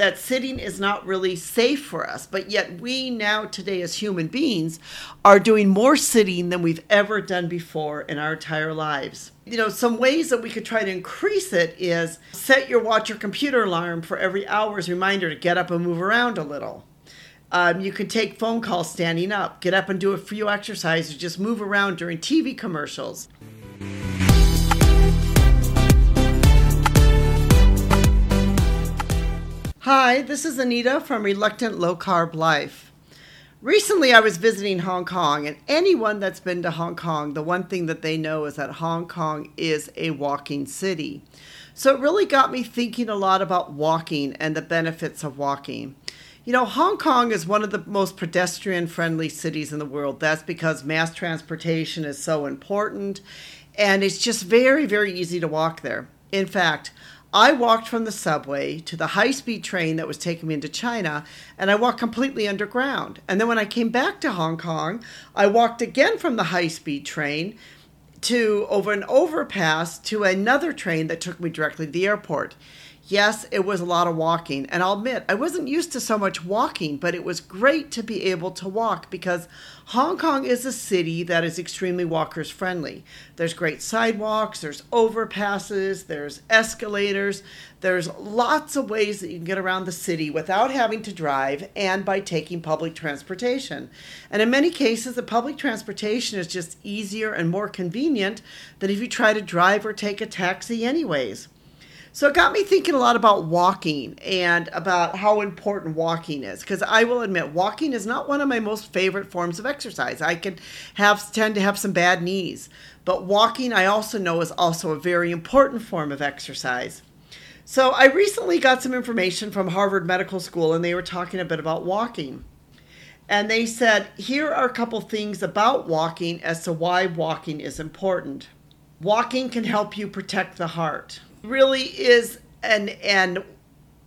that sitting is not really safe for us, but yet we now today as human beings are doing more sitting than we've ever done before in our entire lives. You know, some ways that we could try to increase it is set your watch or computer alarm for every hour's reminder to get up and move around a little. Um, you can take phone calls standing up, get up and do a few exercises, just move around during TV commercials. Hi, this is Anita from Reluctant Low Carb Life. Recently, I was visiting Hong Kong, and anyone that's been to Hong Kong, the one thing that they know is that Hong Kong is a walking city. So it really got me thinking a lot about walking and the benefits of walking. You know, Hong Kong is one of the most pedestrian friendly cities in the world. That's because mass transportation is so important, and it's just very, very easy to walk there. In fact, I walked from the subway to the high speed train that was taking me into China, and I walked completely underground. And then when I came back to Hong Kong, I walked again from the high speed train to over an overpass to another train that took me directly to the airport yes, it was a lot of walking. And I'll admit, I wasn't used to so much walking, but it was great to be able to walk because Hong Kong is a city that is extremely walkers friendly. There's great sidewalks, there's overpasses, there's escalators, there's lots of ways that you can get around the city without having to drive and by taking public transportation. And in many cases, the public transportation is just easier and more convenient than if you try to drive or take a taxi, anyways. So it got me thinking a lot about walking and about how important walking is. Because I will admit, walking is not one of my most favorite forms of exercise. I can have tend to have some bad knees, but walking I also know is also a very important form of exercise. So I recently got some information from Harvard Medical School, and they were talking a bit about walking. And they said, here are a couple things about walking as to why walking is important. Walking can help you protect the heart really is an an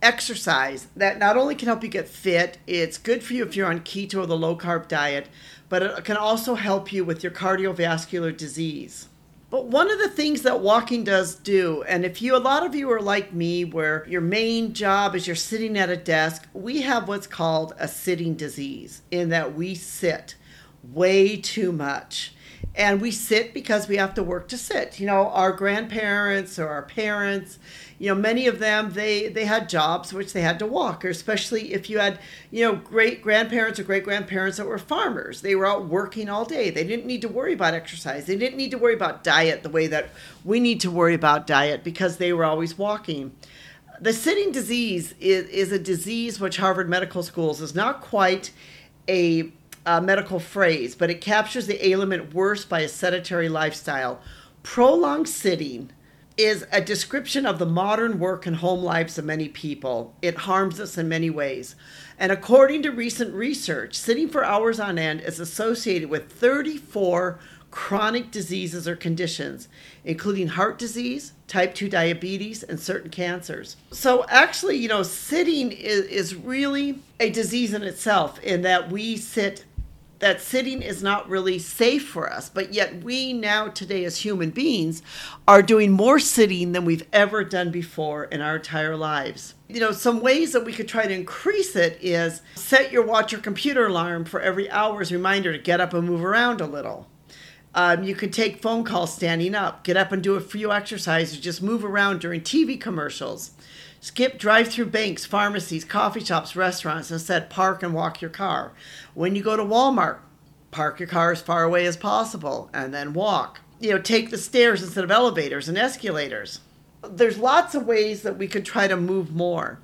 exercise that not only can help you get fit, it's good for you if you're on keto or the low carb diet, but it can also help you with your cardiovascular disease. But one of the things that walking does do, and if you, a lot of you are like me, where your main job is you're sitting at a desk, we have what's called a sitting disease, in that we sit way too much and we sit because we have to work to sit. You know our grandparents or our parents you know many of them they they had jobs which they had to walk or especially if you had you know great grandparents or great grandparents that were farmers. They were out working all day. They didn't need to worry about exercise. They didn't need to worry about diet the way that we need to worry about diet because they were always walking. The sitting disease is, is a disease which harvard medical schools is not quite a uh, medical phrase, but it captures the ailment worse by a sedentary lifestyle. Prolonged sitting is a description of the modern work and home lives of many people. It harms us in many ways. And according to recent research, sitting for hours on end is associated with 34 chronic diseases or conditions, including heart disease, type 2 diabetes, and certain cancers. So, actually, you know, sitting is, is really a disease in itself in that we sit that sitting is not really safe for us, but yet we now today as human beings are doing more sitting than we've ever done before in our entire lives. You know, some ways that we could try to increase it is set your watch or computer alarm for every hour's reminder to get up and move around a little. Um, you could take phone calls standing up, get up and do a few exercises, just move around during TV commercials. Skip drive through banks, pharmacies, coffee shops, restaurants, and instead park and walk your car. When you go to Walmart, park your car as far away as possible and then walk. You know, take the stairs instead of elevators and escalators. There's lots of ways that we could try to move more.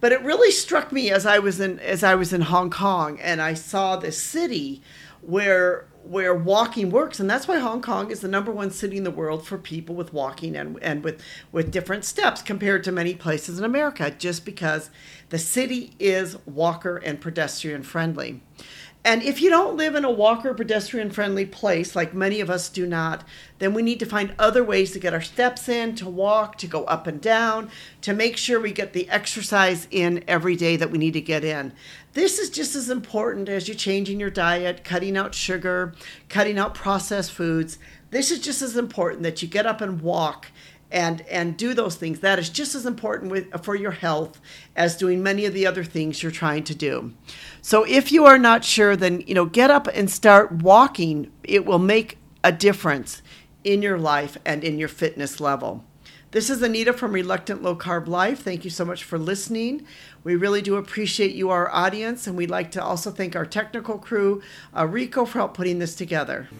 But it really struck me as I was in as I was in Hong Kong and I saw this city where where walking works and that's why hong kong is the number one city in the world for people with walking and, and with, with different steps compared to many places in america just because the city is walker and pedestrian friendly and if you don't live in a walker pedestrian friendly place, like many of us do not, then we need to find other ways to get our steps in, to walk, to go up and down, to make sure we get the exercise in every day that we need to get in. This is just as important as you changing your diet, cutting out sugar, cutting out processed foods. This is just as important that you get up and walk and and do those things that is just as important with, for your health as doing many of the other things you're trying to do so if you are not sure then you know get up and start walking it will make a difference in your life and in your fitness level this is Anita from Reluctant Low Carb Life. Thank you so much for listening. We really do appreciate you, our audience, and we'd like to also thank our technical crew, uh, Rico, for help putting this together.